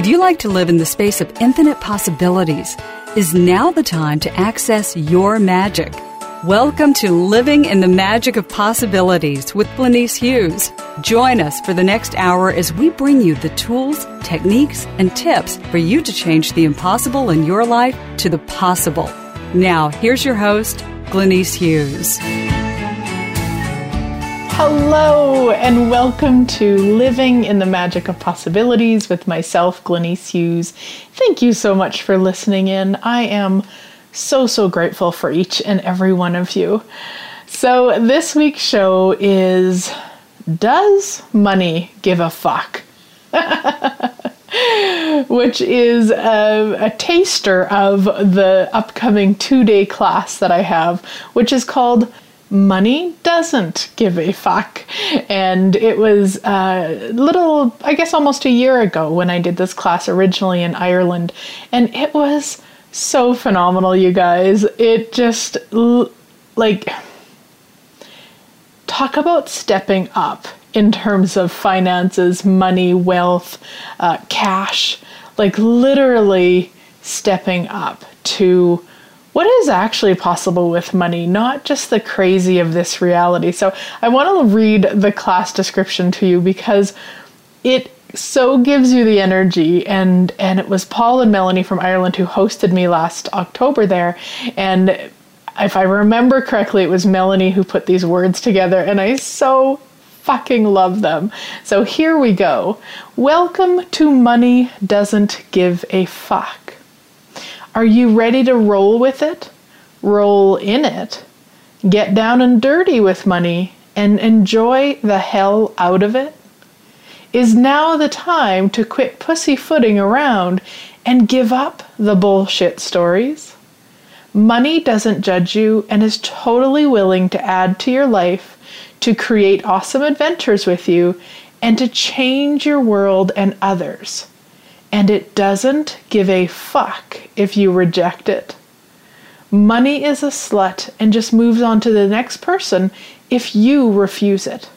Would you like to live in the space of infinite possibilities? Is now the time to access your magic? Welcome to Living in the Magic of Possibilities with Glenyce Hughes. Join us for the next hour as we bring you the tools, techniques, and tips for you to change the impossible in your life to the possible. Now, here's your host, Glenyce Hughes. Hello, and welcome to Living in the Magic of Possibilities with myself, Glenyce Hughes. Thank you so much for listening in. I am so, so grateful for each and every one of you. So, this week's show is Does Money Give a Fuck? Which is a, a, taster of the upcoming two day class that I have, which is called money doesn't give a fuck. And it was a uh, little, I guess almost a year ago when I did this class originally in Ireland. And it was so phenomenal, you guys. It just, like, talk about stepping up in terms of finances, money, wealth, uh, cash. Like, literally stepping up to what is actually possible with money, not just the crazy of this reality. So, I want to read the class description to you because it so gives you the energy and and it was Paul and Melanie from Ireland who hosted me last October there and if I remember correctly it was Melanie who put these words together and I so fucking love them. So here we go. Welcome to Money Doesn't Give a Fuck. Are you ready to roll with it? Roll in it? Get down and dirty with money and enjoy the hell out of it? Is now the time to quit pussyfooting around and give up the bullshit stories? Money doesn't judge you and is totally willing to add to your life, to create awesome adventures with you, and to change your world and others and it doesn't give a fuck if you reject it. Money is a slut and just moves on to the next person if you refuse it.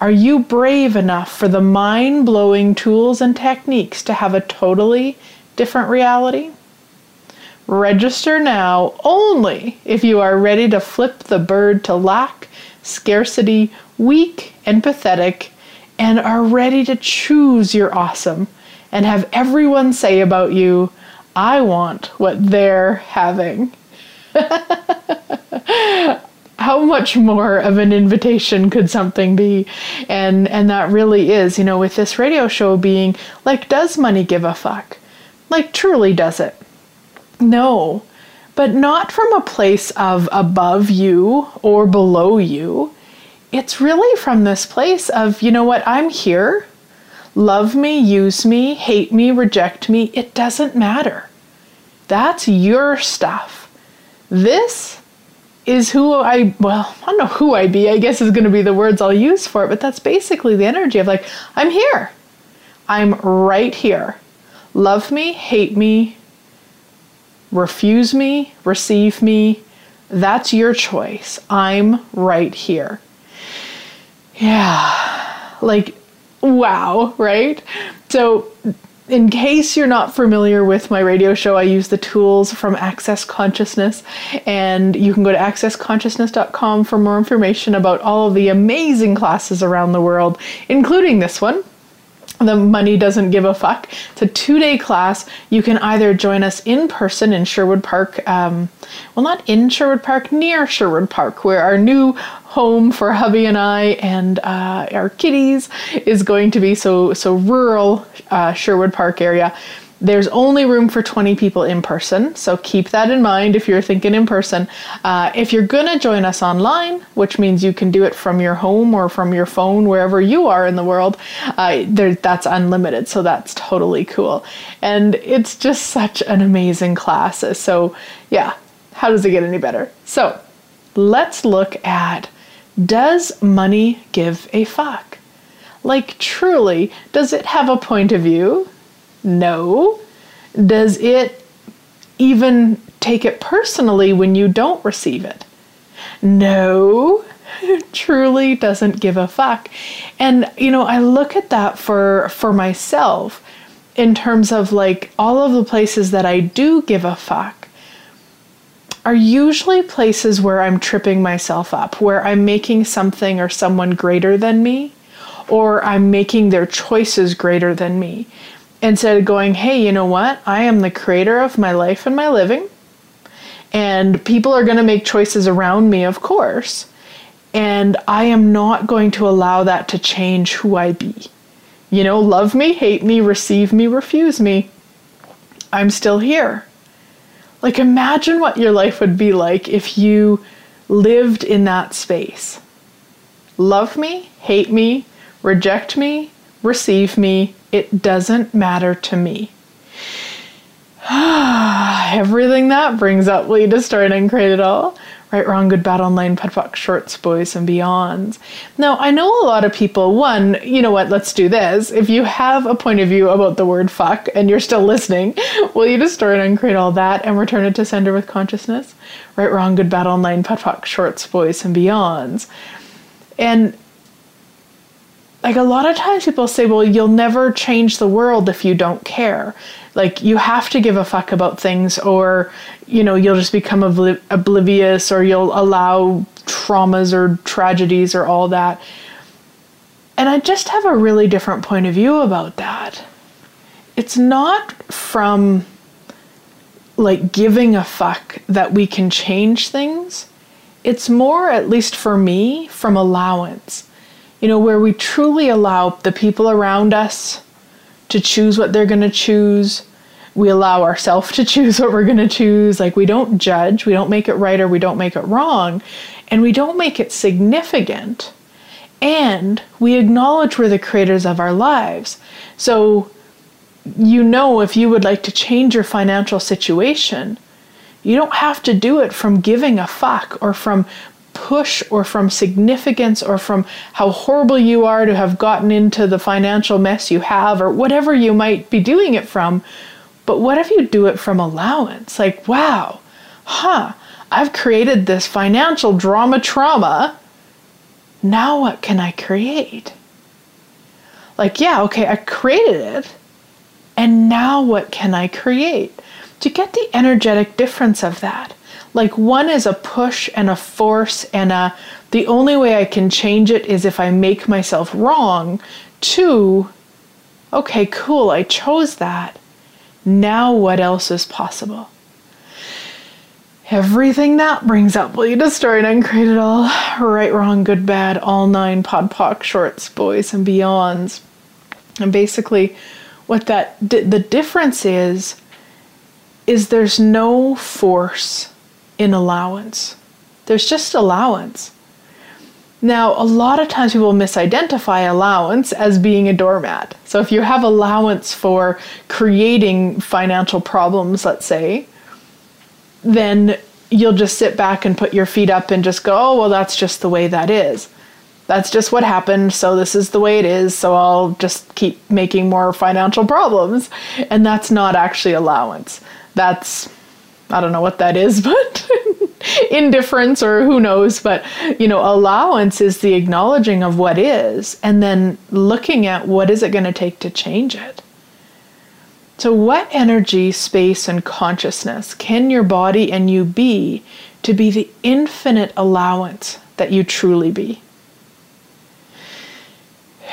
Are you brave enough for the mind blowing tools and techniques to have a totally different reality? Register now only if you are ready to flip the bird to lack, scarcity, weak, and pathetic, and are ready to choose your awesome and have everyone say about you, I want what they're having. How much more of an invitation could something be? And and that really is, you know, with this radio show being like does money give a fuck? Like truly does it? No. But not from a place of above you or below you. It's really from this place of, you know what, I'm here Love me, use me, hate me, reject me, it doesn't matter. That's your stuff. This is who I, well, I don't know who I be, I guess is going to be the words I'll use for it, but that's basically the energy of like, I'm here. I'm right here. Love me, hate me, refuse me, receive me. That's your choice. I'm right here. Yeah. Like, wow, right? So, in case you're not familiar with my radio show, I use the tools from Access Consciousness, and you can go to accessconsciousness.com for more information about all of the amazing classes around the world, including this one the money doesn't give a fuck. It's a two day class. You can either join us in person in Sherwood Park, um, well, not in Sherwood Park, near Sherwood Park, where our new home for hubby and I and uh, our kitties is going to be. So, so rural uh, Sherwood Park area. There's only room for 20 people in person, so keep that in mind if you're thinking in person. Uh, if you're to join us online, which means you can do it from your home or from your phone, wherever you are in the world, uh, there, that's unlimited, so that's totally cool. And it's just such an amazing class. So, yeah, how does it get any better? So, let's look at does money give a fuck? Like, truly, does it have a point of view? No. Does it even take it personally when you don't receive it? No. Truly doesn't give a fuck. And you know, I look at that for for myself in terms of like all of the places that I do give a fuck are usually places where I'm tripping myself up, where I'm making something or someone greater than me, or I'm making their choices greater than me. Instead of going, hey, you know what? I am the creator of my life and my living. And people are going to make choices around me, of course. And I am not going to allow that to change who I be. You know, love me, hate me, receive me, refuse me. I'm still here. Like, imagine what your life would be like if you lived in that space. Love me, hate me, reject me, receive me, it doesn't matter to me. Everything that brings up, we destroy and create it all. Right, wrong, good, bad, all nine, POD shorts, boys, and beyonds. Now, I know a lot of people, one, you know what, let's do this. If you have a point of view about the word fuck and you're still listening, will you destroy and create all that and return it to sender with consciousness? Right, wrong, good, bad, all nine, POD shorts, boys, and beyonds. And like a lot of times people say, well, you'll never change the world if you don't care. Like you have to give a fuck about things, or you know, you'll just become obli- oblivious, or you'll allow traumas or tragedies or all that. And I just have a really different point of view about that. It's not from like giving a fuck that we can change things. It's more, at least for me, from allowance you know, where we truly allow the people around us to choose what they're going to choose. We allow ourselves to choose what we're going to choose. Like, we don't judge, we don't make it right or we don't make it wrong, and we don't make it significant. And we acknowledge we're the creators of our lives. So, you know, if you would like to change your financial situation, you don't have to do it from giving a fuck or from push or from significance or from how horrible you are to have gotten into the financial mess you have or whatever you might be doing it from. But what if you do it from allowance? Like, wow, huh, I've created this financial drama trauma. Now what can I create? Like, yeah, okay, I created it. And now what can I create? To get the energetic difference of that like one is a push and a force and a the only way I can change it is if I make myself wrong. Two, okay, cool, I chose that. Now what else is possible? Everything that brings up, will you destroy and uncreate it all? Right, wrong, good, bad, all nine podpoc shorts, boys and beyonds. And basically, what that the difference is, is there's no force in allowance. There's just allowance. Now, a lot of times people misidentify allowance as being a doormat. So, if you have allowance for creating financial problems, let's say, then you'll just sit back and put your feet up and just go, oh, well, that's just the way that is. That's just what happened. So, this is the way it is. So, I'll just keep making more financial problems. And that's not actually allowance. That's I don't know what that is, but indifference or who knows. But, you know, allowance is the acknowledging of what is and then looking at what is it going to take to change it. So, what energy, space, and consciousness can your body and you be to be the infinite allowance that you truly be?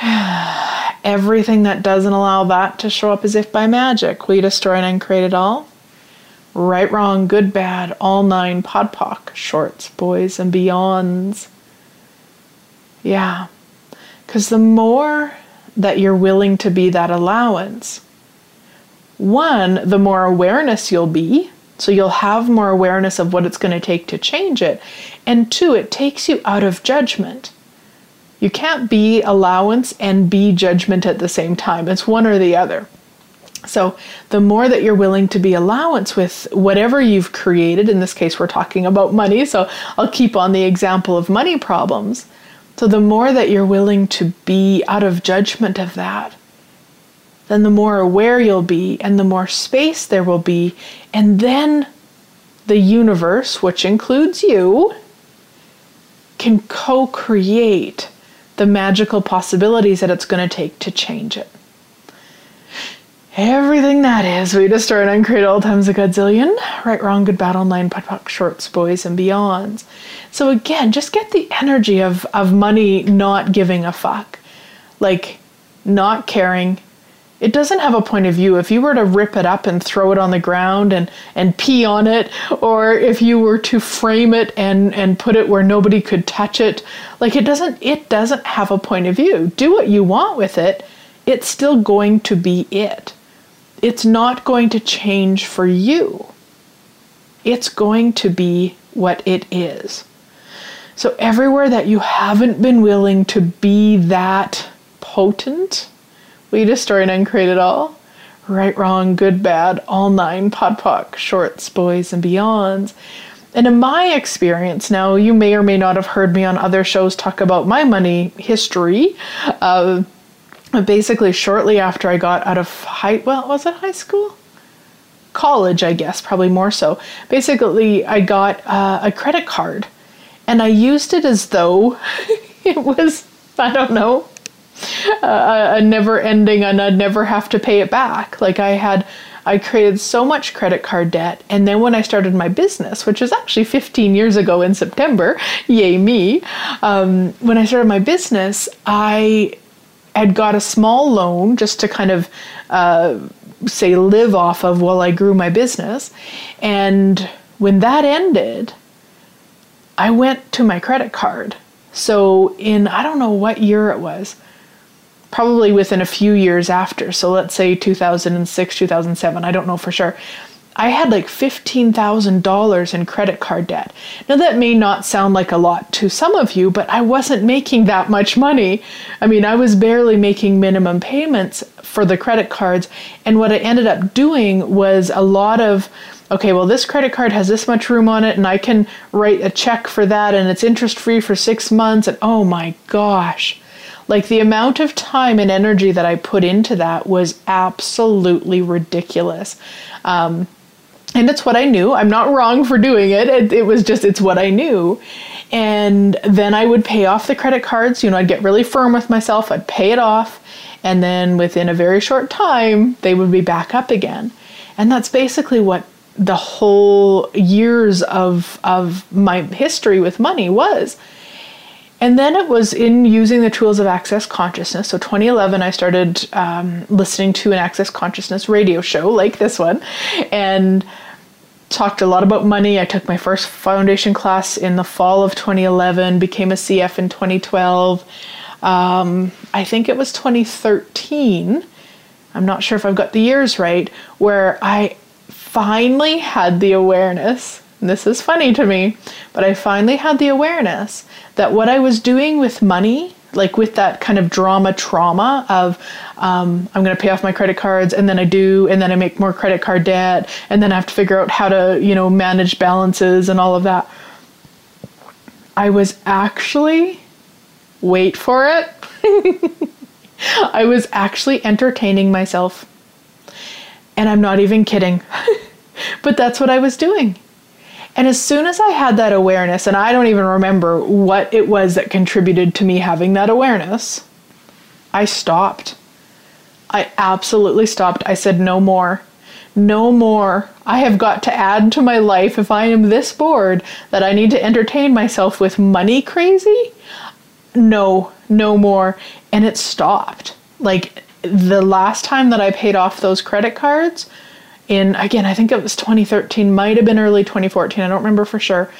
Everything that doesn't allow that to show up as if by magic, we destroy and uncreate it all right, wrong, good, bad, all nine, podpoc, shorts, boys, and beyonds. Yeah, because the more that you're willing to be that allowance, one, the more awareness you'll be. So you'll have more awareness of what it's going to take to change it. And two, it takes you out of judgment. You can't be allowance and be judgment at the same time. It's one or the other. So, the more that you're willing to be allowance with whatever you've created, in this case, we're talking about money, so I'll keep on the example of money problems. So, the more that you're willing to be out of judgment of that, then the more aware you'll be, and the more space there will be, and then the universe, which includes you, can co create the magical possibilities that it's going to take to change it. Everything that is. We destroy and uncreate all times a godzillion. Right, wrong, good, bad, all nine, POD POC, shorts, boys, and beyonds. So again, just get the energy of, of money not giving a fuck. Like, not caring. It doesn't have a point of view. If you were to rip it up and throw it on the ground and, and pee on it, or if you were to frame it and, and put it where nobody could touch it, like it doesn't it doesn't have a point of view. Do what you want with it. It's still going to be it it's not going to change for you. It's going to be what it is. So, everywhere that you haven't been willing to be that potent, we destroy and uncreate it all. Right, wrong, good, bad, all nine, POD POC, shorts, boys, and beyonds. And in my experience, now you may or may not have heard me on other shows talk about my money history. Uh, basically shortly after I got out of high well was it high school college I guess probably more so basically I got uh, a credit card and I used it as though it was I don't know a, a never ending and I'd never have to pay it back like I had I created so much credit card debt. And then when I started my business, which was actually 15 years ago in September, yay me, um, when I started my business, I had got a small loan just to kind of uh, say live off of while I grew my business. And when that ended, I went to my credit card. So, in I don't know what year it was, probably within a few years after. So, let's say 2006, 2007, I don't know for sure. I had like $15,000 in credit card debt. Now, that may not sound like a lot to some of you, but I wasn't making that much money. I mean, I was barely making minimum payments for the credit cards. And what I ended up doing was a lot of, okay, well, this credit card has this much room on it, and I can write a check for that, and it's interest free for six months. And oh my gosh. Like the amount of time and energy that I put into that was absolutely ridiculous. Um, and it's what I knew. I'm not wrong for doing it. it. It was just, it's what I knew. And then I would pay off the credit cards. You know, I'd get really firm with myself, I'd pay it off. And then within a very short time, they would be back up again. And that's basically what the whole years of, of my history with money was. And then it was in using the tools of Access Consciousness. So, 2011, I started um, listening to an Access Consciousness radio show like this one. And talked a lot about money. I took my first foundation class in the fall of 2011, became a CF in 2012. Um, I think it was 2013. I'm not sure if I've got the years right, where I finally had the awareness. this is funny to me, but I finally had the awareness that what I was doing with money like with that kind of drama trauma of um, I'm going to pay off my credit cards and then I do and then I make more credit card debt and then I have to figure out how to you know manage balances and all of that. I was actually wait for it. I was actually entertaining myself. And I'm not even kidding. but that's what I was doing. And as soon as I had that awareness, and I don't even remember what it was that contributed to me having that awareness, I stopped. I absolutely stopped. I said, no more. No more. I have got to add to my life if I am this bored that I need to entertain myself with money crazy. No, no more. And it stopped. Like the last time that I paid off those credit cards, in again, I think it was 2013, might have been early 2014, I don't remember for sure.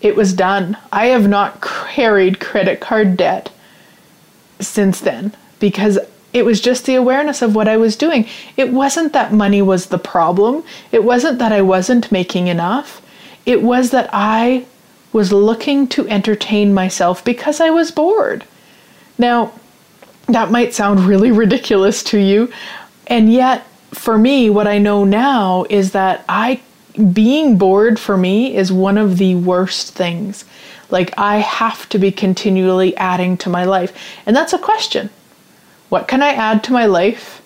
It was done. I have not carried credit card debt since then because it was just the awareness of what I was doing. It wasn't that money was the problem, it wasn't that I wasn't making enough. It was that I was looking to entertain myself because I was bored. Now, that might sound really ridiculous to you, and yet for me, what I know now is that I being bored for me is one of the worst things. Like I have to be continually adding to my life. And that's a question. What can I add to my life?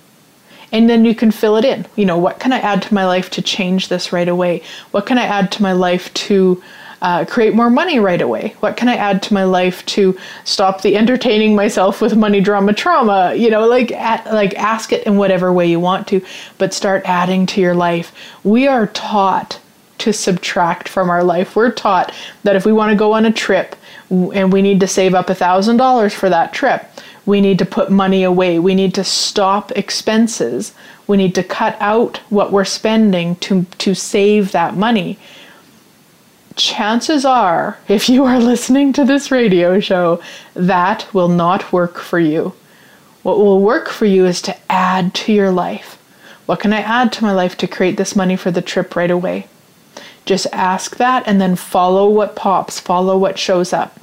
And then you can fill it in. You know, what can I add to my life to change this right away? What can I add to my life to uh, create more money right away? What can I add to my life to stop the entertaining myself with money drama trauma? You know, like at, like ask it in whatever way you want to, but start adding to your life. We are taught to subtract from our life. We're taught that if we want to go on a trip and we need to save up a thousand dollars for that trip, we need to put money away. We need to stop expenses. We need to cut out what we're spending to, to save that money. Chances are, if you are listening to this radio show, that will not work for you. What will work for you is to add to your life. What can I add to my life to create this money for the trip right away? Just ask that and then follow what pops, follow what shows up.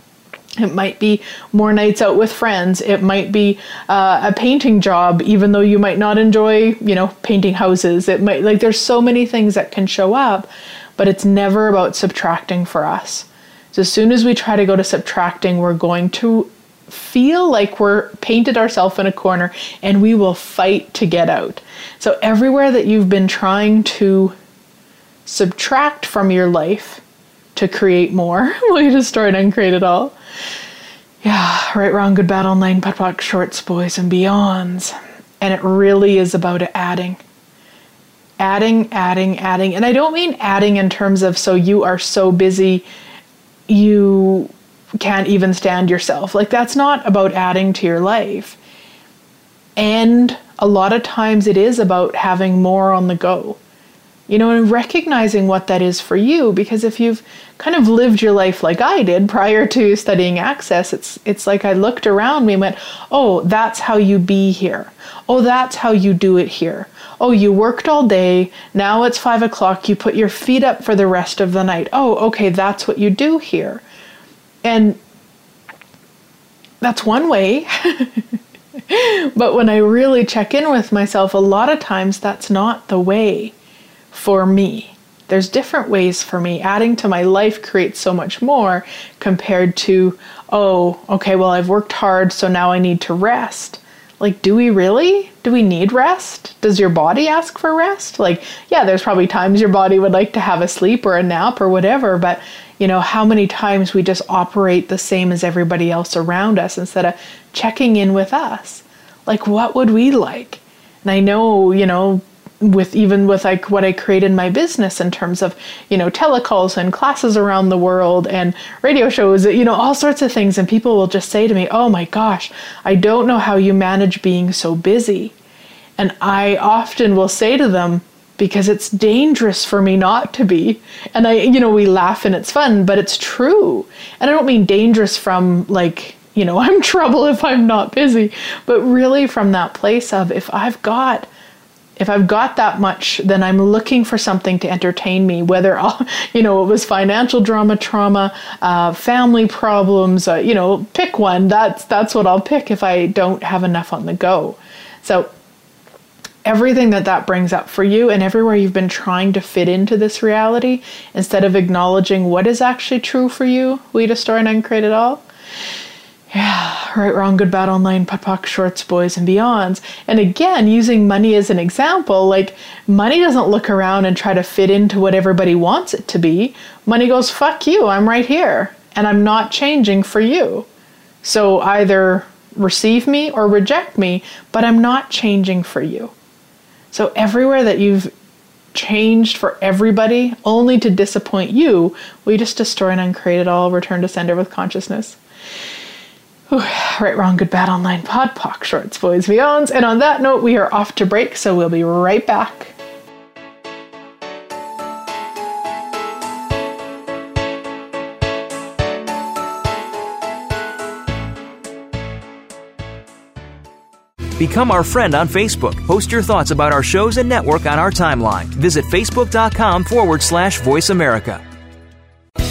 It might be more nights out with friends. It might be uh, a painting job, even though you might not enjoy, you know, painting houses. It might, like, there's so many things that can show up, but it's never about subtracting for us. So as soon as we try to go to subtracting, we're going to feel like we're painted ourselves in a corner and we will fight to get out. So everywhere that you've been trying to subtract from your life to create more, will you destroy and uncreate it all? Yeah, right, wrong, good, bad, all nine, POD POC, shorts, boys, and beyonds. And it really is about adding. Adding, adding, adding. And I don't mean adding in terms of so you are so busy you can't even stand yourself. Like, that's not about adding to your life. And a lot of times it is about having more on the go you know, and recognizing what that is for you. Because if you've kind of lived your life like I did prior to studying access, it's it's like I looked around me and went, oh, that's how you be here. Oh, that's how you do it here. Oh, you worked all day. Now it's five o'clock. You put your feet up for the rest of the night. Oh, okay, that's what you do here. And that's one way. but when I really check in with myself, a lot of times that's not the way for me. There's different ways for me. Adding to my life creates so much more compared to, oh, okay, well, I've worked hard, so now I need to rest. Like, do we really? Do we need rest? Does your body ask for rest? Like, yeah, there's probably times your body would like to have a sleep or a nap or whatever, but you know, how many times we just operate the same as everybody else around us instead of checking in with us. Like, what would we like? And I know, you know, with even with like what I create in my business in terms of you know telecalls and classes around the world and radio shows you know all sorts of things. And people will just say to me oh my gosh I don't know how you manage being so busy. And I often will say to them because it's dangerous for me not to be. And I you know we laugh and it's fun but it's true. And I don't mean dangerous from like you know I'm trouble if I'm not busy but really from that place of if I've got if I've got that much, then I'm looking for something to entertain me, whether, you know, it was financial drama, trauma, uh, family problems, uh, you know, pick one. That's, that's what I'll pick if I don't have enough on the go. So everything that that brings up for you and everywhere you've been trying to fit into this reality, instead of acknowledging what is actually true for you, we destroy and uncreate it all yeah, right, wrong, good, bad, all nine, POC, shorts, boys, and beyonds. And again, using money as an example, like money doesn't look around and try to fit into what everybody wants it to be. Money goes, fuck you, I'm right here, and I'm not changing for you. So either receive me or reject me, but I'm not changing for you. So everywhere that you've changed for everybody only to disappoint you, we just destroy and uncreate it all, return to sender with consciousness. Whew, right, wrong, good, bad, all nine, POD POC, shorts, boys, beyonds. And on that note, we are off to break, so we'll be right back. Become our friend on Facebook. Post your thoughts about our shows and network on our timeline. Visit facebook.com forward slash voice America.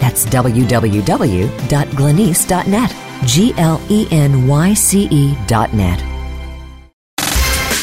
That's www.glenyce.net. G L E N Y C E dot net.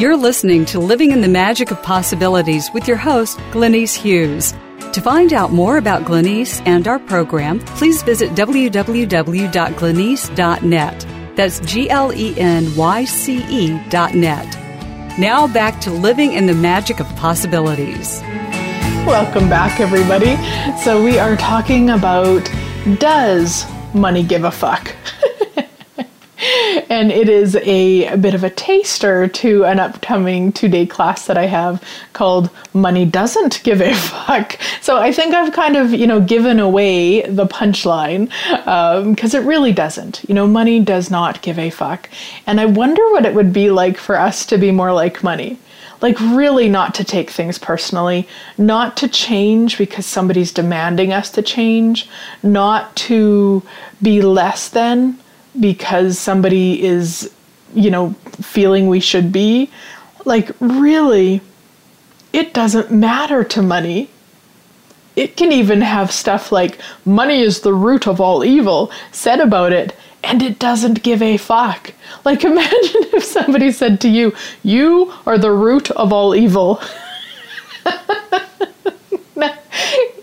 You're listening to Living in the Magic of Possibilities with your host, Glenyce Hughes. To find out more about Glenyce and our program, please visit www.glenyce.net. That's G L E N Y C E dot net. Now back to Living in the Magic of Possibilities. Welcome back, everybody. So, we are talking about does money give a fuck? and it is a, a, bit of a taster to an upcoming two day class that I have called Money Doesn't Give a Fuck. So I think I've kind of, you know, given away the punchline because um, it really doesn't. You know, money does not give a fuck. And I wonder what it would be like for us to be more like money. Like, really, not to take things personally, not to change because somebody's demanding us to change, not to be less than because somebody is, you know, feeling we should be. Like, really, it doesn't matter to money. It can even have stuff like, money is the root of all evil said about it, and it doesn't give a fuck. Like, imagine if somebody said to you, You are the root of all evil.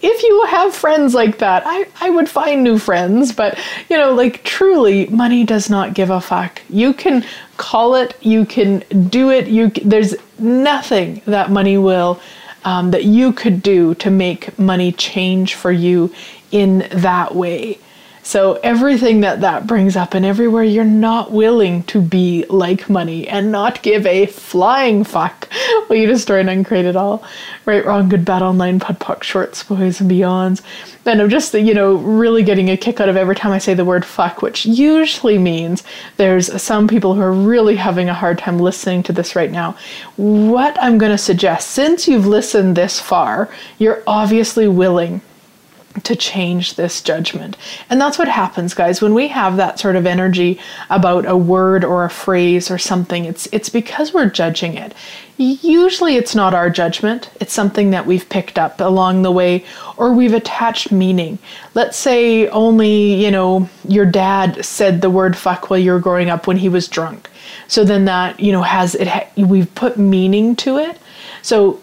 if you have friends like that, I, I would find new friends. But, you know, like truly, money does not give a fuck. You can call it, you can do it, you there's nothing that money will, um, that you could do to make money change for you in that way. So everything that that brings up and everywhere you're not willing to be like money and not give a flying fuck will you destroy and uncreate it all. Right, wrong, good, bad, online, POD, POC, shorts, boys, and beyonds. And I'm just, you know, really getting a kick out of every time I say the word fuck, which usually means there's some people who are really having a hard time listening to this right now. What I'm going to suggest, since you've listened this far, you're obviously willing to change this judgment. And that's what happens guys when we have that sort of energy about a word or a phrase or something it's it's because we're judging it. Usually it's not our judgment, it's something that we've picked up along the way or we've attached meaning. Let's say only, you know, your dad said the word fuck while you were growing up when he was drunk. So then that, you know, has it we've put meaning to it. So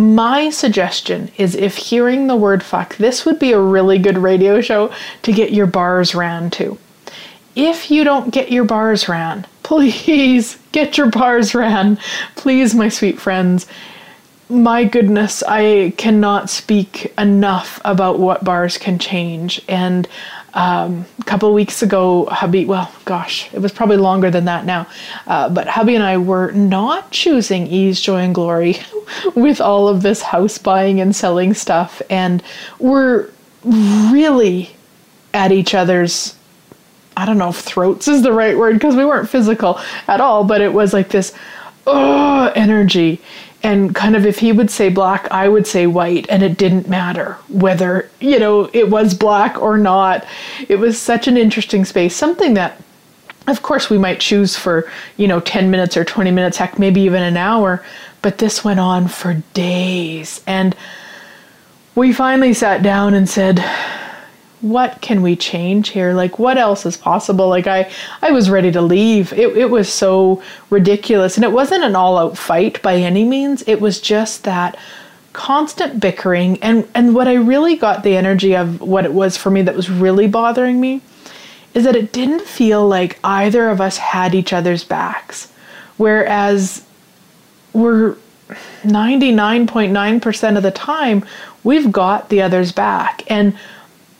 my suggestion is if hearing the word fuck, this would be a really good radio show to get your bars ran to. If you don't get your bars ran, please get your bars ran. Please, my sweet friends. My goodness, I cannot speak enough about what bars can change. And um, a couple weeks ago, hubby, well, gosh, it was probably longer than that now, uh, but hubby and I were not choosing ease, joy, and glory with all of this house buying and selling stuff. And we're really at each other's, I don't know if throats is the right word because we weren't physical at all, but it was like this energy. And kind of if he would say black, I would say white, and it didn't matter whether, you know, it was black or not. It was such an interesting space, something that of course we might choose for, you know, 10 minutes or 20 minutes, heck, maybe even an hour, but this went on for days. And we finally sat down and said, what can we change here? Like what else is possible? Like i i was ready to leave. It, it was so ridiculous. And it wasn't an all out fight by any means. It was just that constant bickering. And and what i really got the energy of what it was for me that was really bothering me is that it didn't feel like either of us had each other's backs. Whereas we're 99.9% of the time we've got the other's back. And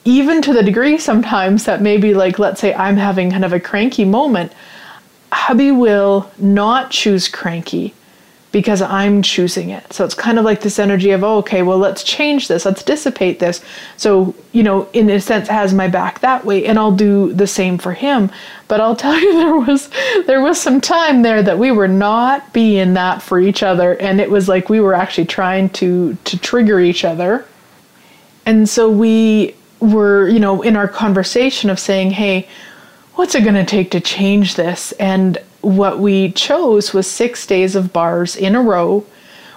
even to the degree sometimes that maybe like let's say I'm having kind of a cranky moment, hubby will not choose cranky because I'm choosing it. So it's kind of like this energy of, oh, okay, well, let's change this, let's dissipate this. So, you know, in a sense, has my back that way, and I'll do the same for him. But I'll tell you, there was there was some time there that we were not being that for each other, and it was like we were actually trying to to trigger each other. And so we were, you know, in our conversation of saying, hey, what's it going to take to change this? And what we chose was six days of bars in a row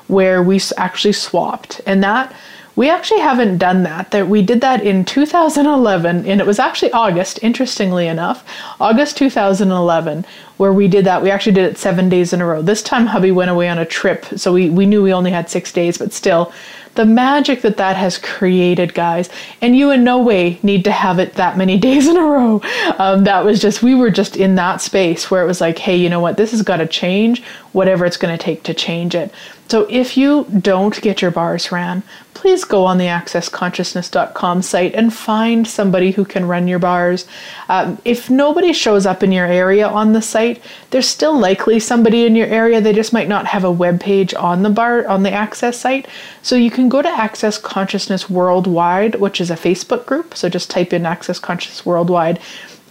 where we actually swapped. And that we actually haven't done that. That we did that in 2011 and it was actually August, interestingly enough, August 2011 where we did that. We actually did it 7 days in a row. This time hubby went away on a trip, so we we knew we only had 6 days, but still the magic that that has created, guys. And you in no way need to have it that many days in a row. Um, that was just, we were just in that space where it was like, hey, you know what? This has got to change, whatever it's going to take to change it. So if you don't get your bars ran, please go on the accessconsciousness.com site and find somebody who can run your bars. Um, if nobody shows up in your area on the site, there's still likely somebody in your area. They just might not have a web page on the bar on the access site. So you can go to Access Consciousness Worldwide, which is a Facebook group. So just type in Access Consciousness Worldwide.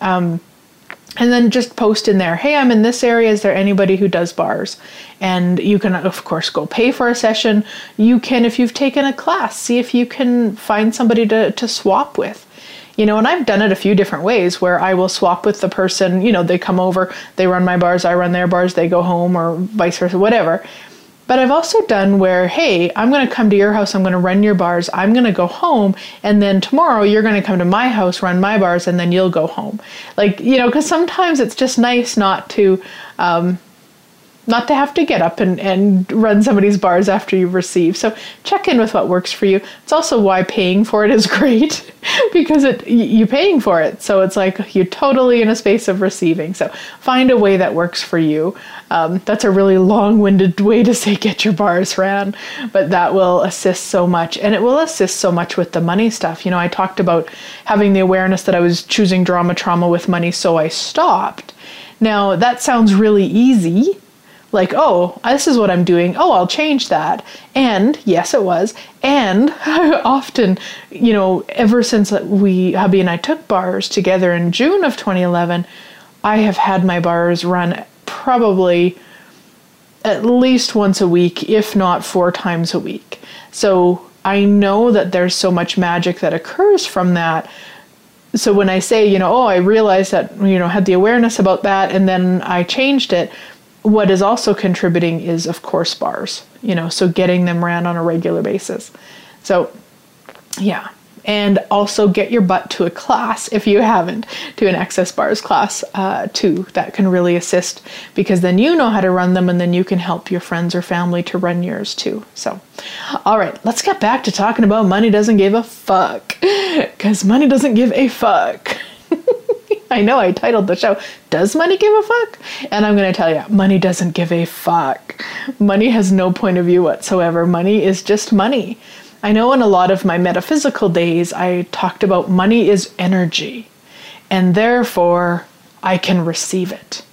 Um, and then just post in there hey i'm in this area. Is there anybody who does bars? And you can of course go pay for a session. You can if you've taken a class see if you can find somebody to, to swap with. You know and i've done it a few different ways where i will swap with the person you know they come over they run my bars i run their bars they go home or vice versa whatever but I've also done where, hey, I'm going to come to your house, I'm going to run your bars, I'm going to go home, and then tomorrow you're going to come to my house, run my bars, and then you'll go home. Like, you know, because sometimes it's just nice not to. Um, not to have to get up and, and run somebody's bars after you've received. So check in with what works for you. It's also why paying for it is great because it you're paying for it. So it's like you're totally in a space of receiving. So find a way that works for you. Um, that's a really long-winded way to say get your bars ran, but that will assist so much, and it will assist so much with the money stuff. You know, I talked about having the awareness that I was choosing drama trauma with money, so I stopped. Now that sounds really easy like, oh, this is what I'm doing. Oh, I'll change that. And yes, it was. And often, you know, ever since we, hubby and I took bars together in June of 2011, I have had my bars run probably at least once a week, if not four times a week. So I know that there's so much magic that occurs from that. So when I say, you know, oh, I realized that, you know, had the awareness about that and then I changed it, what is also contributing is, of course, bars, you know, so getting them ran on a regular basis. So, yeah. And also get your butt to a class if you haven't, to an access bars class uh, too. That can really assist because then you know how to run them and then you can help your friends or family to run yours too. So, all right, let's get back to talking about money doesn't give a fuck because money doesn't give a fuck. I know I titled the show, Does Money Give a Fuck? And I'm going to tell you, money doesn't give a fuck. Money has no point of view whatsoever. Money is just money. I know in a lot of my metaphysical days, I talked about money is energy, and therefore I can receive it.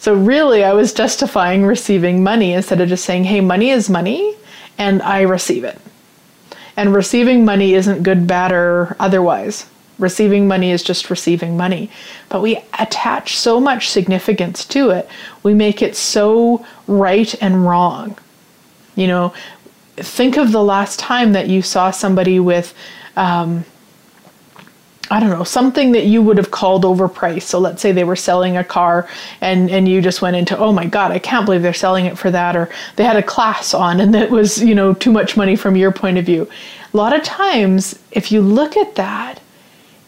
So, really, I was justifying receiving money instead of just saying, hey, money is money, and I receive it. And receiving money isn't good, bad, or otherwise. Receiving money is just receiving money. But we attach so much significance to it. We make it so right and wrong. You know, think of the last time that you saw somebody with, um, I don't know, something that you would have called overpriced. So let's say they were selling a car and, and you just went into, oh my God, I can't believe they're selling it for that. Or they had a class on and that was, you know, too much money from your point of view. A lot of times, if you look at that,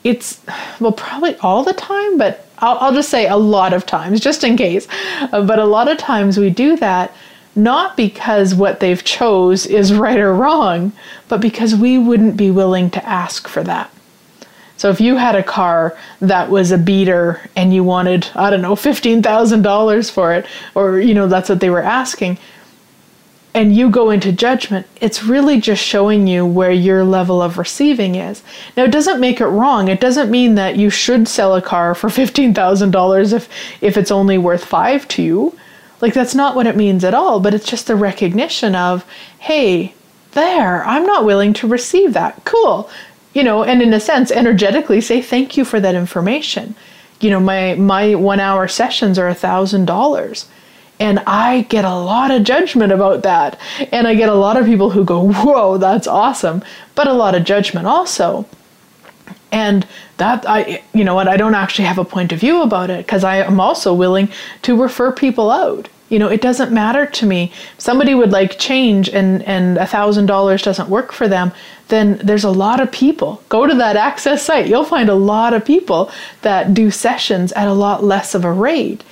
it's, well, probably all the time, but I'll, I'll just say a lot of times, just in case. Uh, but a lot of times we do that not because what they've chose is right or wrong, but because we wouldn't be willing to ask for that. So if you had a car that was a beater and you wanted, I don't know, $15,000 for it, or, you know, that's what they were asking, and you go into judgment, it's really just showing you where your level of receiving is. Now, it doesn't make it wrong. It doesn't mean that you should sell a car for $15,000 if, if it's only worth five to you. Like, that's not what it means at all, but it's just the recognition of, hey, there, I'm not willing to receive that. Cool you know, and in a sense, energetically say thank you for that information. You know, my my one hour sessions are a thousand dollars. And I get a lot of judgment about that. And I get a lot of people who go, Whoa, that's awesome. But a lot of judgment also. And that I you know what, I don't actually have a point of view about it because I am also willing to refer people out. You know, it doesn't matter to me. Somebody would like change and and a thousand dollars doesn't work for them, then there's a lot of people. Go to that access site. You'll find a lot of people that do sessions at a lot less of a rate.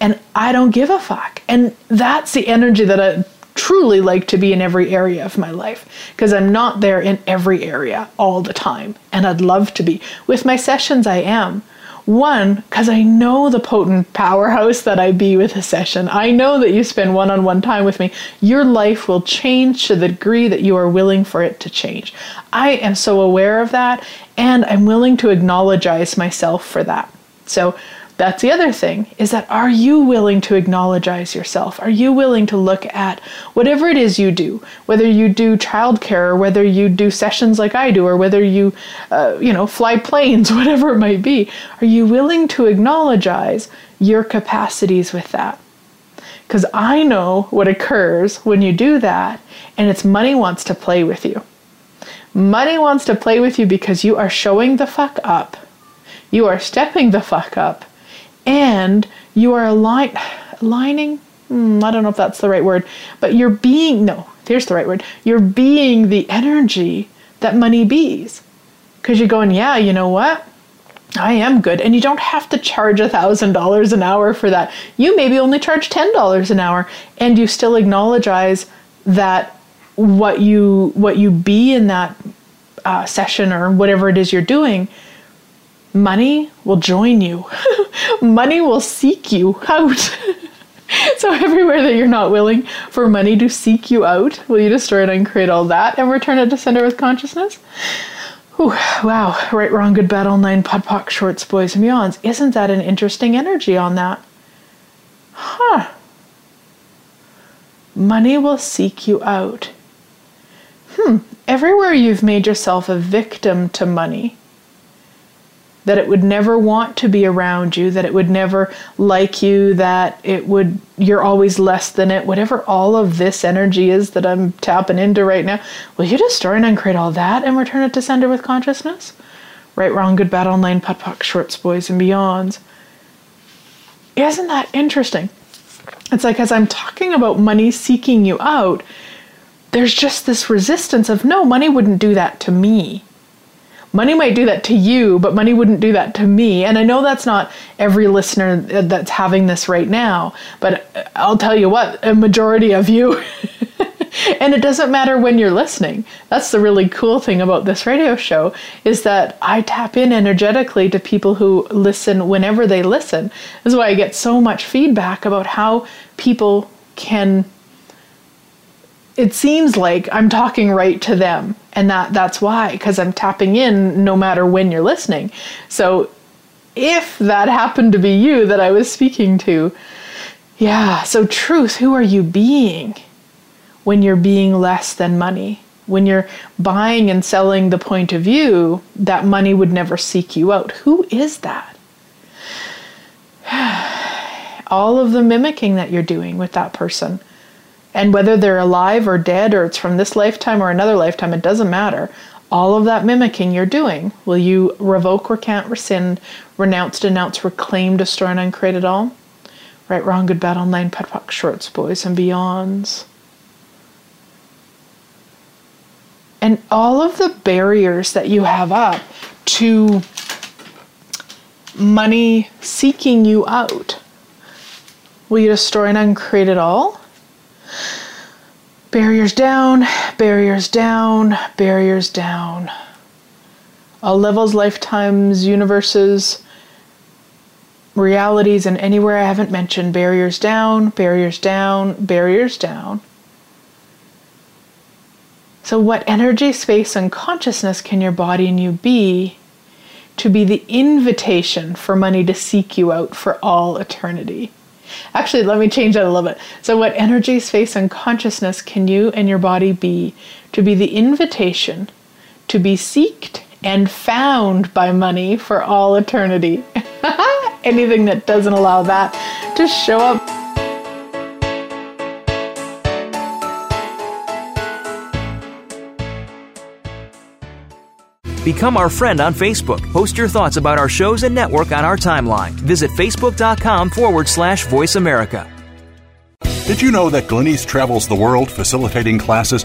And I don't give a fuck. And that's the energy that I truly like to be in every area of my life because I'm not there in every area all the time. And I'd love to be. With my sessions, I am. One, because I know the potent powerhouse that I be with a session. I know that you spend one on one time with me. Your life will change to the degree that you are willing for it to change. I am so aware of that, and I'm willing to acknowledge myself for that. So, that's the other thing is that are you willing to acknowledge yourself? Are you willing to look at whatever it is you do, whether you do childcare or whether you do sessions like I do or whether you, uh, you know, fly planes, whatever it might be? Are you willing to acknowledge your capacities with that? Because I know what occurs when you do that, and it's money wants to play with you. Money wants to play with you because you are showing the fuck up. You are stepping the fuck up and you are align, aligning. Hmm, I don't know if that's the right word, but you're being, no, here's the right word. You're being the energy that money bees. Because you're going, yeah, you know what? I am good. And you don't have to charge a $1,000 an hour for that. You maybe only charge $10 an hour and you still acknowledge that what you what you be in that uh, session or whatever it is you're doing money will join you. money will seek you out. so everywhere that you're not willing for money to seek you out, will you destroy it and create all that and return it to sender with consciousness? Ooh, wow, right, wrong, good, bad, all nine, POD POC, shorts, boys, and beyonds. Isn't that an interesting energy on that? Huh. Money will seek you out. Hmm, everywhere you've made yourself a victim to money, that it would never want to be around you, that it would never like you, that it would you're always less than it, whatever all of this energy is that I'm tapping into right now, will you destroy and uncreate all that and return it to sender with consciousness? Right, wrong, good, bad, all nine, POD POC, shorts, boys, and beyonds. Isn't that interesting? It's like as I'm talking about money seeking you out, there's just this resistance of no, money wouldn't do that to me money might do that to you, but money wouldn't do that to me. And I know that's not every listener that's having this right now, but uh, I'll tell you what, a majority of you. and it doesn't matter when you're listening. That's the really cool thing about this radio show is that I tap in energetically to people who listen whenever they listen. This is why I get so much feedback about how people can it seems like I'm talking right to them and that that's why because I'm tapping in no matter when you're listening. So if that happened to be you that I was speaking to, yeah, so truth, who are you being when you're being less than money? When you're buying and selling the point of view that money would never seek you out. Who is that? All of the mimicking that you're doing with that person And whether they're alive or dead, or it's from this lifetime or another lifetime, it doesn't matter. All of that mimicking you're doing, will you revoke, recant, rescind, renounce, denounce, reclaim, destroy, and uncreate it all? Right, wrong, good, bad, online, POD, POC, shorts, boys, and beyonds. And all of the barriers that you have up to money seeking you out. Will you destroy and uncreate it all? Barriers down, barriers down, barriers down. All levels, lifetimes, universes, realities, and anywhere I haven't mentioned, barriers down, barriers down, barriers down. So, what energy, space, and consciousness can your body and you be to be the invitation for money to seek you out for all eternity. Actually, let me change that a little bit. So, what energy, space, and consciousness can you and your body be to be the invitation to be seeked and found by money for all eternity? Anything that doesn't allow that to show up Become our friend on Facebook. Post your thoughts about our shows and network on our timeline. Visit facebook.com forward slash voice America. Did you know that Glenyce travels the world facilitating classes,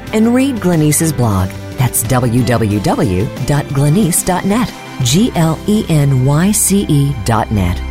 And read Glenyce's blog that's www.glenyce.net. G L E N Y C E dot net.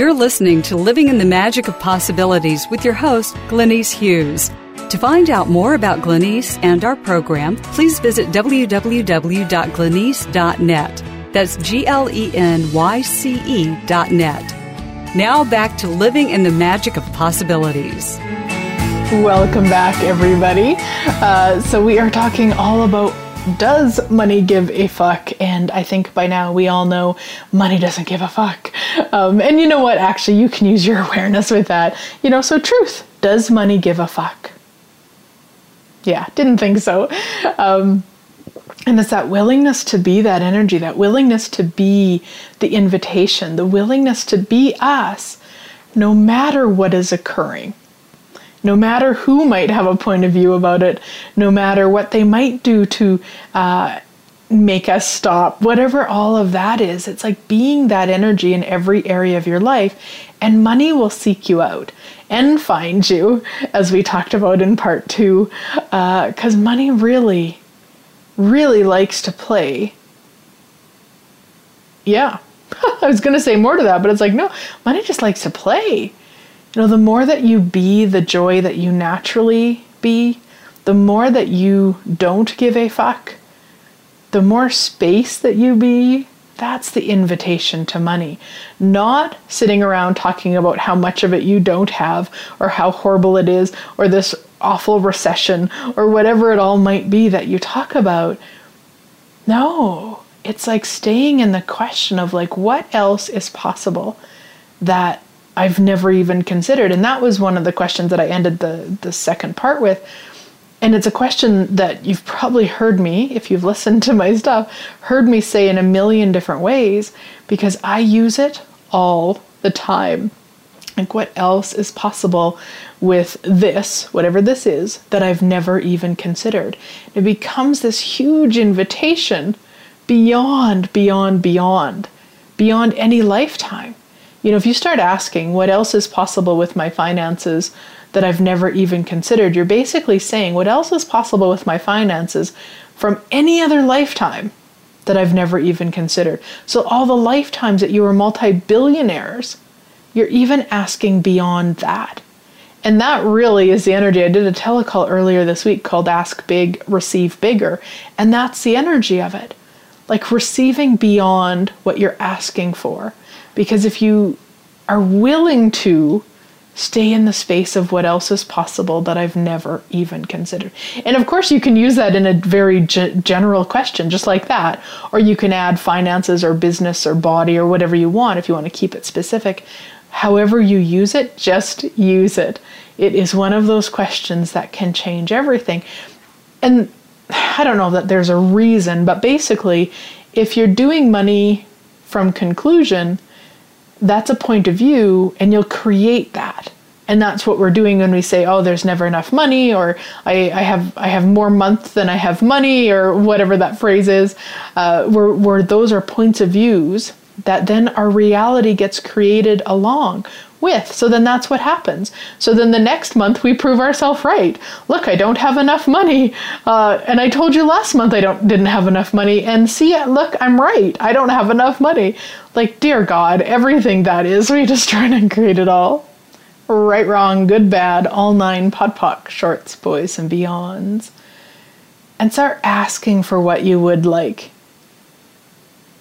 You're listening to Living in the Magic of Possibilities with your host, Glenyce Hughes. To find out more about Glenyce and our program, please visit www.glenyce.net. That's G L E N Y C E dot net. Now back to Living in the Magic of Possibilities. Welcome back, everybody. Uh, so, we are talking all about does money give a fuck? And I think by now we all know money doesn't give a fuck. Um, and you know what? Actually, you can use your awareness with that. You know, so truth does money give a fuck? Yeah, didn't think so. Um, and it's that willingness to be that energy, that willingness to be the invitation, the willingness to be us, no matter what is occurring no matter who might have a point of view about it, no matter what they might do to uh, make us stop, whatever all of that is, it's like being that energy in every area of your life, and money will seek you out and find you, as we talked about in part two, because uh, money really, really likes to play. Yeah. I was going to say more to that, but it's like, no, money just likes to play. You know, the more that you be the joy that you naturally be, the more that you don't give a fuck, the more space that you be, that's the invitation to money. Not sitting around talking about how much of it you don't have, or how horrible it is, or this awful recession, or whatever it all might be that you talk about. No, it's like staying in the question of like, what else is possible that I've never even considered. And that was one of the questions that I ended the, the second part with. And it's a question that you've probably heard me, if you've listened to my stuff, heard me say in a million different ways because I use it all the time. Like, what else is possible with this, whatever this is, that I've never even considered? It becomes this huge invitation beyond, beyond, beyond, beyond any lifetime. You know, if you start asking what else is possible with my finances that I've never even considered, you're basically saying what else is possible with my finances from any other lifetime that I've never even considered. So, all the lifetimes that you were multi billionaires, you're even asking beyond that. And that really is the energy. I did a telecall earlier this week called Ask Big, Receive Bigger. And that's the energy of it. Like receiving beyond what you're asking for. Because if you are willing to stay in the space of what else is possible that I've never even considered. And of course, you can use that in a very g- general question, just like that. Or you can add finances or business or body or whatever you want if you want to keep it specific. However, you use it, just use it. It is one of those questions that can change everything. And I don't know that there's a reason, but basically, if you're doing money from conclusion, that's a point of view and you'll create that. And that's what we're doing when we say oh there's never enough money or i, I have i have more month than i have money or whatever that phrase is. Uh, where, where those are points of views that then our reality gets created along with. So then that's what happens. So then the next month we prove ourselves right. Look, I don't have enough money, uh, and I told you last month I don't didn't have enough money, and see, look, I'm right. I don't have enough money. Like, dear God, everything that is, we just try and create it all. Right, wrong, good, bad, all nine POD POC, shorts, boys, and beyonds. And start asking for what you would like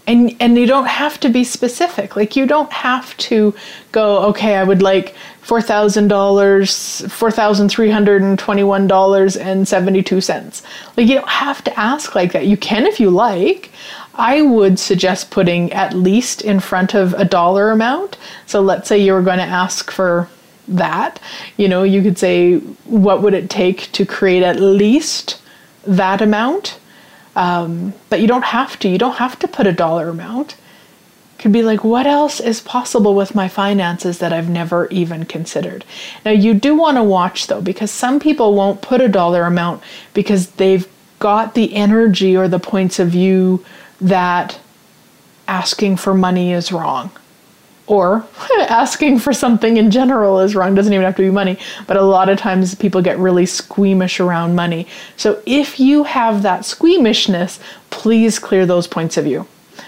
and and you don't have to be specific. Like you don't have to go okay i would like $4000 $4321.72 like you don't have to ask like that. You can if you like. I would suggest putting at least in front of a dollar amount. So let's say you were going to ask for that. You know you could say what would it take to create at least that amount um, but you don't have to. You don't have to put a dollar amount. It could be like, what else is possible with my finances that I've never even considered? Now, you do want to watch though, because some people won't put a dollar amount because they've got the energy or the points of view that asking for money is wrong or asking for something in general is wrong. Doesn't even have to be money. But a lot of times people get really squeamish around money. So if you have that squeamishness please clear those points of view.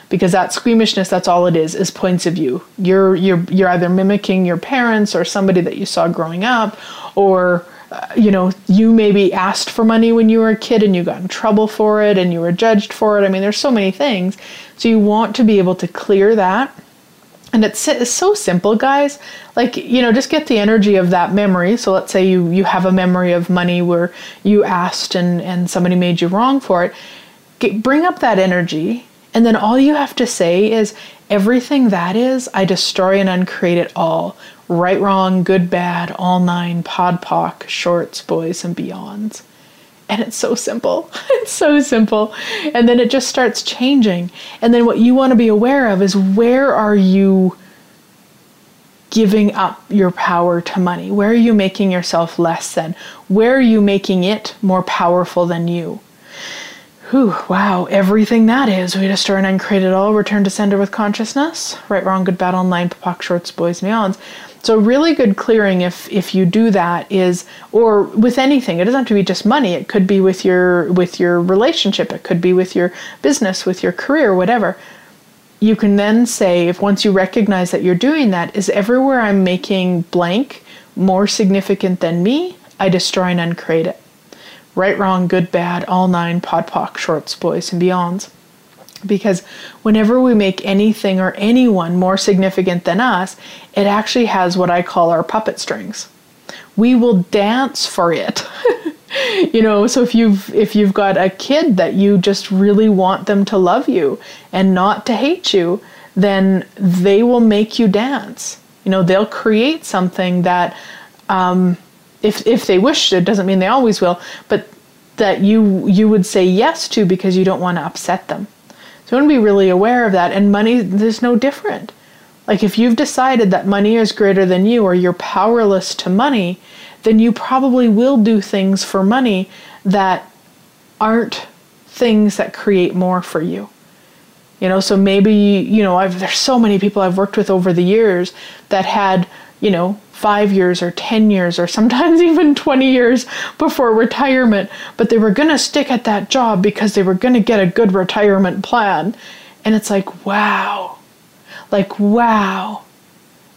Because that squeamishness that's all it is is points of view. You're you're you're either mimicking your parents or somebody that you saw growing up or uh, you know you maybe asked for money when you were a kid and you got in trouble for it and you were judged for it. I mean there's so many things. So you want to be able to clear that and it's, it's so simple guys. Like you know just get the energy of that memory. So let's say you you have a memory of money where you asked and and somebody made you wrong for it. Get, bring up that energy. And then all you have to say is everything that is i destroy and uncreate it all. Right wrong good bad all nine POD POC shorts boys and beyonds and it's so simple. It's so simple. And then it just starts changing. And then what you want to be aware of is where are you giving up your power to money? Where are you making yourself less than? Where are you making it more powerful than you? Whew, wow, everything that is. We turn and create it all, return to sender with consciousness. Right, wrong, good, bad, all nine, POC, shorts, boys, beyonds. So really good clearing if if you do that is or with anything. It doesn't have to be just money. It could be with your with your relationship. It could be with your business, with your career, whatever. You can then say if once you recognize that you're doing that is everywhere I'm making blank more significant than me, I destroy and uncreate it. Right, wrong, good, bad, all nine, POD POC, shorts, boys, and beyonds because whenever we make anything or anyone more significant than us, it actually has what I call our puppet strings. We will dance for it. you know, so if you've if you've got a kid that you just really want them to love you and not to hate you, then they will make you dance You know, they'll create something that, um, if if they wish it doesn't mean they always will, but that you you would say yes to because you don't want to upset them. So you want to be really aware of that. And money, is no different. Like if you've decided that money is greater than you or you're powerless to money, then you probably will do things for money that aren't things that create more for you. You know, so maybe, you know, I've, there's so many people I've worked with over the years that had, you know, five years or 10 years or sometimes even 20 years before retirement, but they were going to stick at that job because they were going to get a good retirement plan. And it's like, wow. Like, wow.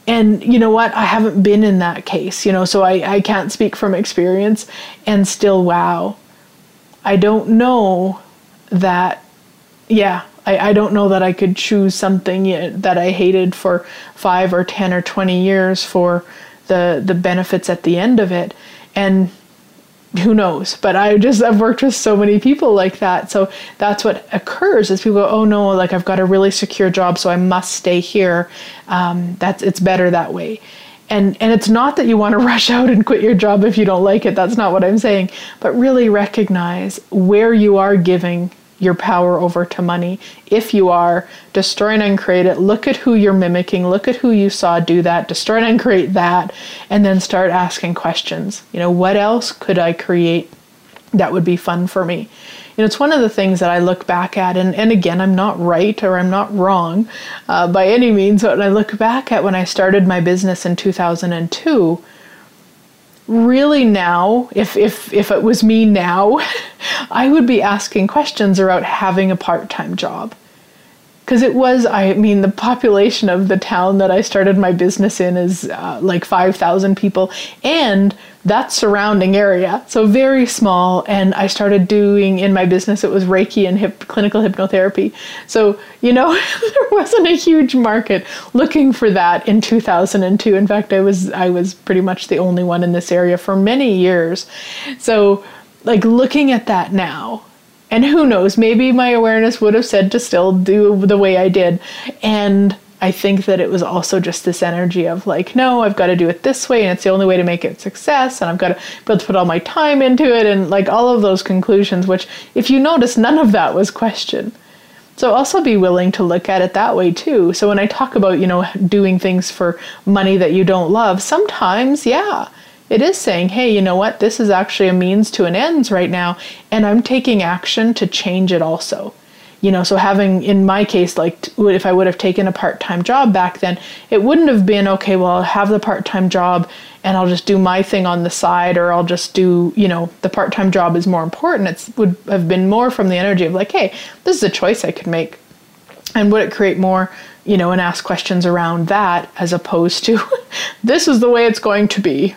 And you know what? I haven't been in that case, you know, so I, I can't speak from experience and still, wow. I don't know that, yeah, I, I don't know that I could choose something that I hated for five or 10 or 20 years for the, the benefits at the end of it. And who knows? But i just i've worked with so many people like that. So that's what occurs is people go oh no like i've got a really secure job so i must stay here. Um, that's it's better that way. And and it's not that you want to rush out and quit your job if you don't like it. That's not what i'm saying. But really recognize where you are giving your power over to money. If you are, destroy and uncreate it. Look at who you're mimicking. Look at who you saw do that. Destroy and uncreate that. And then start asking questions. You know, what else could I create that would be fun for me? You know, it's one of the things that I look back at, and, and again, I'm not right or I'm not wrong uh, by any means, but I look back at when I started my business in 2002 really now if if if it was me now i would be asking questions about having a part-time job because it was i mean the population of the town that i started my business in is uh, like 5000 people and that surrounding area so very small and i started doing in my business it was reiki and hip, clinical hypnotherapy. So you know there wasn't a huge market looking for that in 2002 in fact i was i was pretty much the only one in this area for many years. So like looking at that now and who knows, maybe my awareness would have said to still do the way I did. And I think that it was also just this energy of like, no, I've got to do it this way, and it's the only way to make it success, and I've got to be able to put all my time into it, and like all of those conclusions, which, if you notice, none of that was questioned. So also be willing to look at it that way too. So when I talk about, you know, doing things for money that you don't love, sometimes, yeah, it is saying, hey, you know what? This is actually a means to an ends right now, and I'm taking action to change it also. You know, so having, in my case, like if I would have taken a part time job back then, it wouldn't have been, okay, well, I'll have the part time job and I'll just do my thing on the side, or I'll just do, you know, the part time job is more important. It would have been more from the energy of like, hey, this is a choice I could make. And would it create more you know, and ask questions around that as opposed to this is the way it's going to be.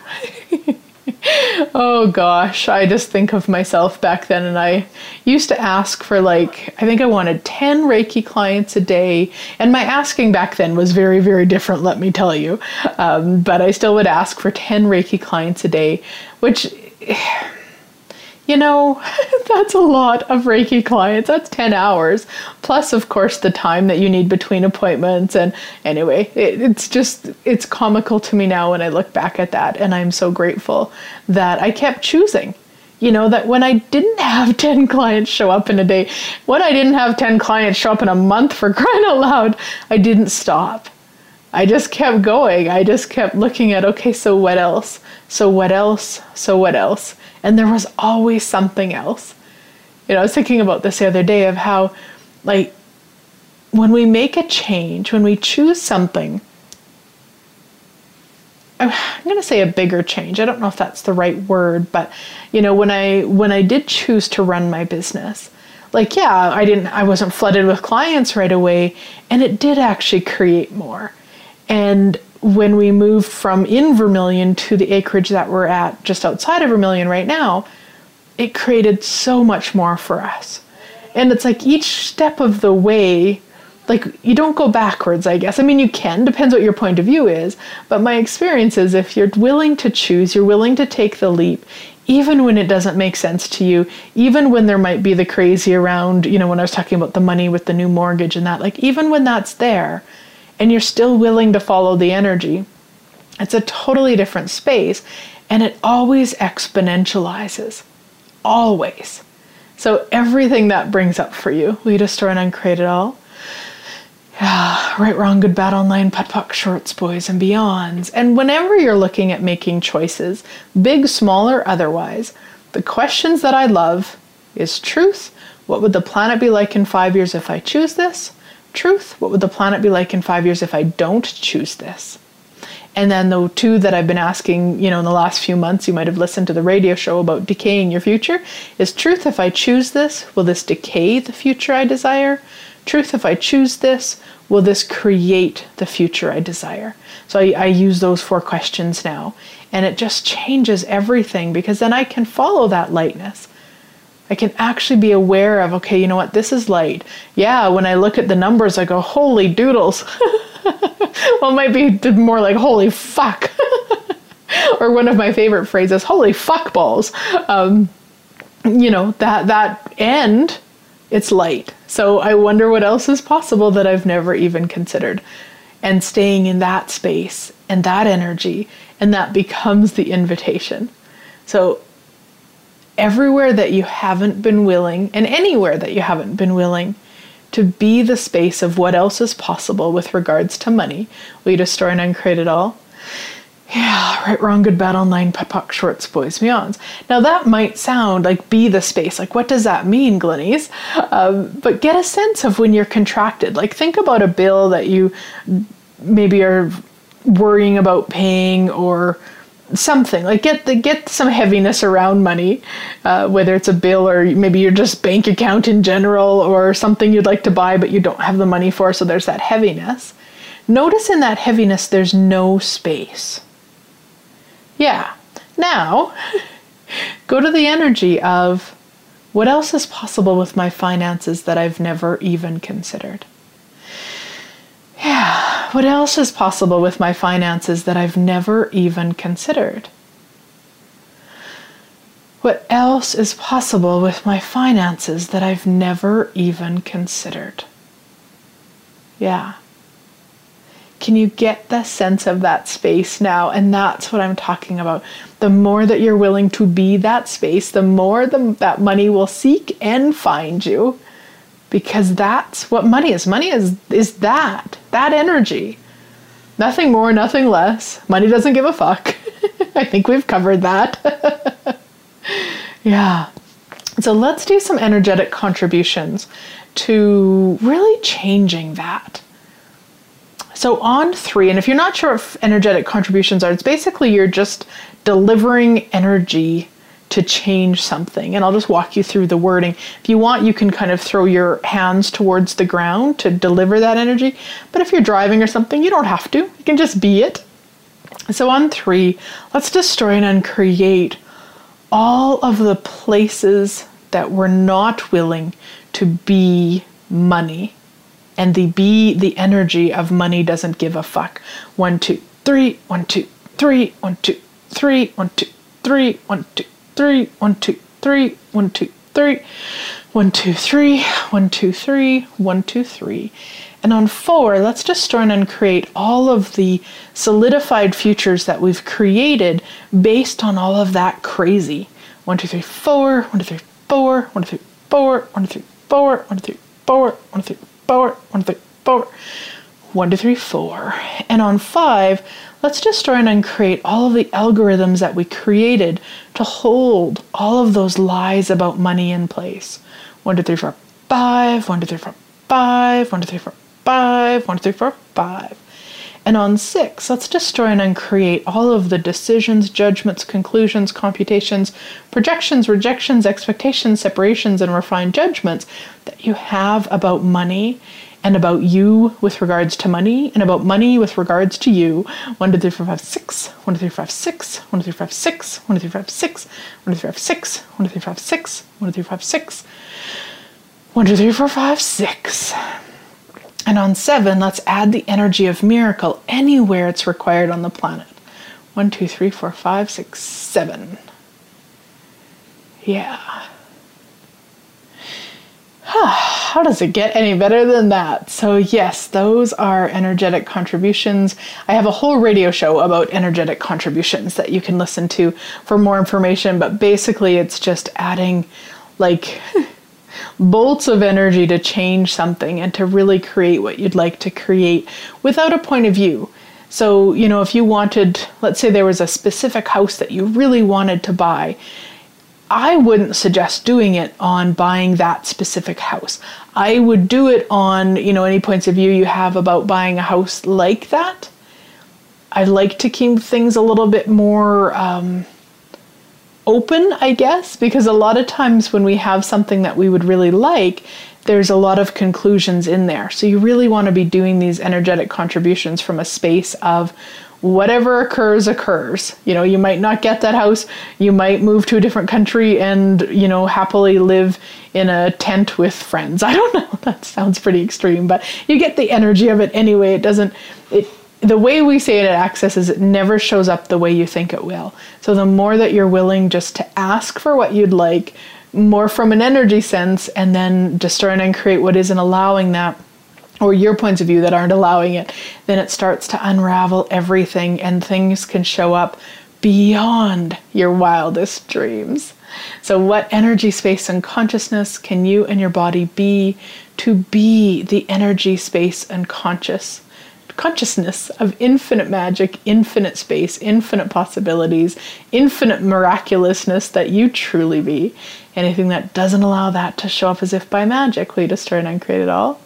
oh gosh, I just think of myself back then, and I used to ask for like, I think I wanted 10 Reiki clients a day. And my asking back then was very, very different, let me tell you. Um, but I still would ask for 10 Reiki clients a day, which you know, that's a lot of Reiki clients. That's 10 hours. Plus, of course, the time that you need between appointments. And anyway, it, it's just, it's comical to me now when I look back at that. And I'm so grateful that I kept choosing. You know, that when I didn't have 10 clients show up in a day, when I didn't have 10 clients show up in a month for crying out loud, I didn't stop. I just kept going. I just kept looking at, okay, so what else? So what else? So what else? And there was always something else. You know, I was thinking about this the other day of how, like, when we make a change, when we choose something, I'm going to say a bigger change. I don't know if that's the right word, but you know, when I when I did choose to run my business, like yeah, I didn't I wasn't flooded with clients right away, and it did actually create more. And when we moved from in Vermilion to the acreage that we're at just outside of Vermilion right now, it created so much more for us. And it's like each step of the way, like you don't go backwards, I guess. I mean, you can, depends what your point of view is. But my experience is if you're willing to choose, you're willing to take the leap, even when it doesn't make sense to you, even when there might be the crazy around, you know, when I was talking about the money with the new mortgage and that, like even when that's there, and you're still willing to follow the energy, It's a totally different space and it always exponentializes. Always. So everything that brings up for you, lead a story and uncreate it all. Yeah, right, wrong, good, bad, online, POD, POC, shorts, boys, and beyonds. And whenever you're looking at making choices, big, small, or otherwise, the questions that I love is truth. What would the planet be like in five years if I choose this? Truth. What would the planet be like in five years if I don't choose this? And then the two that I've been asking, you know, in the last few months, you might have listened to the radio show about decaying your future, is truth. If I choose this, will this decay the future I desire? Truth, if I choose this, will this create the future I desire? So I, I use those four questions now. And it just changes everything because then I can follow that lightness. I can actually be aware of, okay, you know what, this is light. Yeah, when I look at the numbers, I go, holy doodles. well, might be more like, holy fuck. or one of my favorite phrases, holy fuck balls. Um, you know, that, that end, it's light. So I wonder what else is possible that I've never even considered. And staying in that space and that energy, and that becomes the invitation. So everywhere that you haven't been willing, and anywhere that you haven't been willing, to be the space of what else is possible with regards to money, lead a story and uncreate it all yeah, right, wrong, good, bad, online, POC, shorts, boys, beyonds. Now that might sound like be the space. Like, what does that mean, Glenyce? Um, but get a sense of when you're contracted. Like, think about a bill that you maybe are worrying about paying or something. Like, get the get some heaviness around money, uh, whether it's a bill or maybe your just bank account in general or something you'd like to buy but you don't have the money for. So there's that heaviness. Notice in that heaviness, there's no space yeah. Now, go to the energy of what else is possible with my finances that I've never even considered? What else is possible with my finances that I've never even considered? What else is possible with my finances that I've never even considered? Yeah. Can you get the sense of that space now? And that's what I'm talking about. The more that you're willing to be that space, the more the, that money will seek and find you because that's what money is. Money is is that, that energy. Nothing more, nothing less. Money doesn't give a fuck. I think we've covered that. yeah. So let's do some energetic contributions to really changing that. So on three, and if you're not sure what energetic contributions are, it's basically you're just delivering energy to change something. And I'll just walk you through the wording. If you want, you can kind of throw your hands towards the ground to deliver that energy. But if you're driving or something, you don't have to. You can just be it. So on three, let's destroy and uncreate all of the places that we're not willing to be money and the B, the energy of money doesn't give a fuck. One, two, three, one, two, three, one, two, three, one, two, three, one, two, three, one, two, three, one, two, three, one, two, three, one, two, three, one, two, three. And on four, let's just start and create all of the solidified futures that we've created based on all of that crazy. One, two, three, four, one, two, three, four, one, two, three, four, one, two, three, four, one, two, three, four, one, two, three, four, one, three, four, one, two, three, four. And on five, let's just and uncreate all of the algorithms that we created to hold all of those lies about money in place. One, two, three, four, five, one, two, three, four, five, one, two, three, four, five, one, two, three, four, five. And on six, let's destroy and uncreate all of the decisions, judgments, conclusions, computations, projections, rejections, expectations, separations, and refined judgments that you have about money and about you with regards to money and about money with regards to you. 1, 2, 3, 4, 5, 6, 1, 2, 3, 5, 6, 1, 2, 3, 5, 6, 1, 2, 3, 5, 6, 1, 2, 3, 5, 6, 1, 2, 3, 5, 6, 1, 2, 3, 5, 6, 1, 2, 3, 4, 5, 6. And on seven, let's add the energy of miracle anywhere it's required on the planet. One, two, three, four, five, six, seven. Yeah. how does it get any better than that? So, yes, those are energetic contributions. I have a whole radio show about energetic contributions that you can listen to for more information, but basically, it's just adding like bolts of energy to change something and to really create what you'd like to create without a point of view. So, you know, if you wanted, let's say there was a specific house that you really wanted to buy, I wouldn't suggest doing it on buying that specific house. I would do it on, you know, any points of view you have about buying a house like that. I like to keep things a little bit more um, open, I guess, because a lot of times when we have something that we would really like, there's a lot of conclusions in there. So you really want to be doing these energetic contributions from a space of whatever occurs occurs. You know you might not get that house. You might move to a different country and you know happily live in a tent with friends. I don't know. That sounds pretty extreme but you get the energy of it anyway. It doesn't it the way we say it at access is it never shows up the way you think it will. So the more that you're willing just to ask for what you'd like more from an energy sense and then trying and create what isn't allowing that or your points of view that aren't allowing it, then it starts to unravel everything and things can show up beyond your wildest dreams. So, what energy, space, and consciousness can you and your body be to be the energy, space, and conscious consciousness of infinite magic, infinite space, infinite possibilities, infinite miraculousness that you truly be? Anything that doesn't allow that to show up as if by magic, will you destroy and uncreate it all?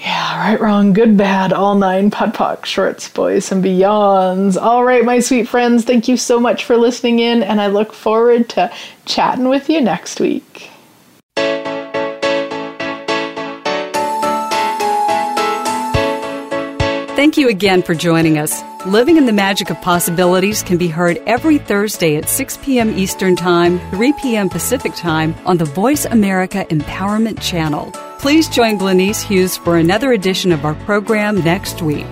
Yeah, right, wrong, good, bad, all nine POD POC, shorts, boys, and beyonds. All right, my sweet friends, thank you so much for listening in, and I look forward to chatting with you next week. Thank you again for joining us. Living in the Magic of Possibilities can be heard every Thursday at 6 p.m. Eastern Time, 3 p.m. Pacific Time on the Voice America Empowerment Channel. Please join Glenyce Hughes for another edition of our program next week.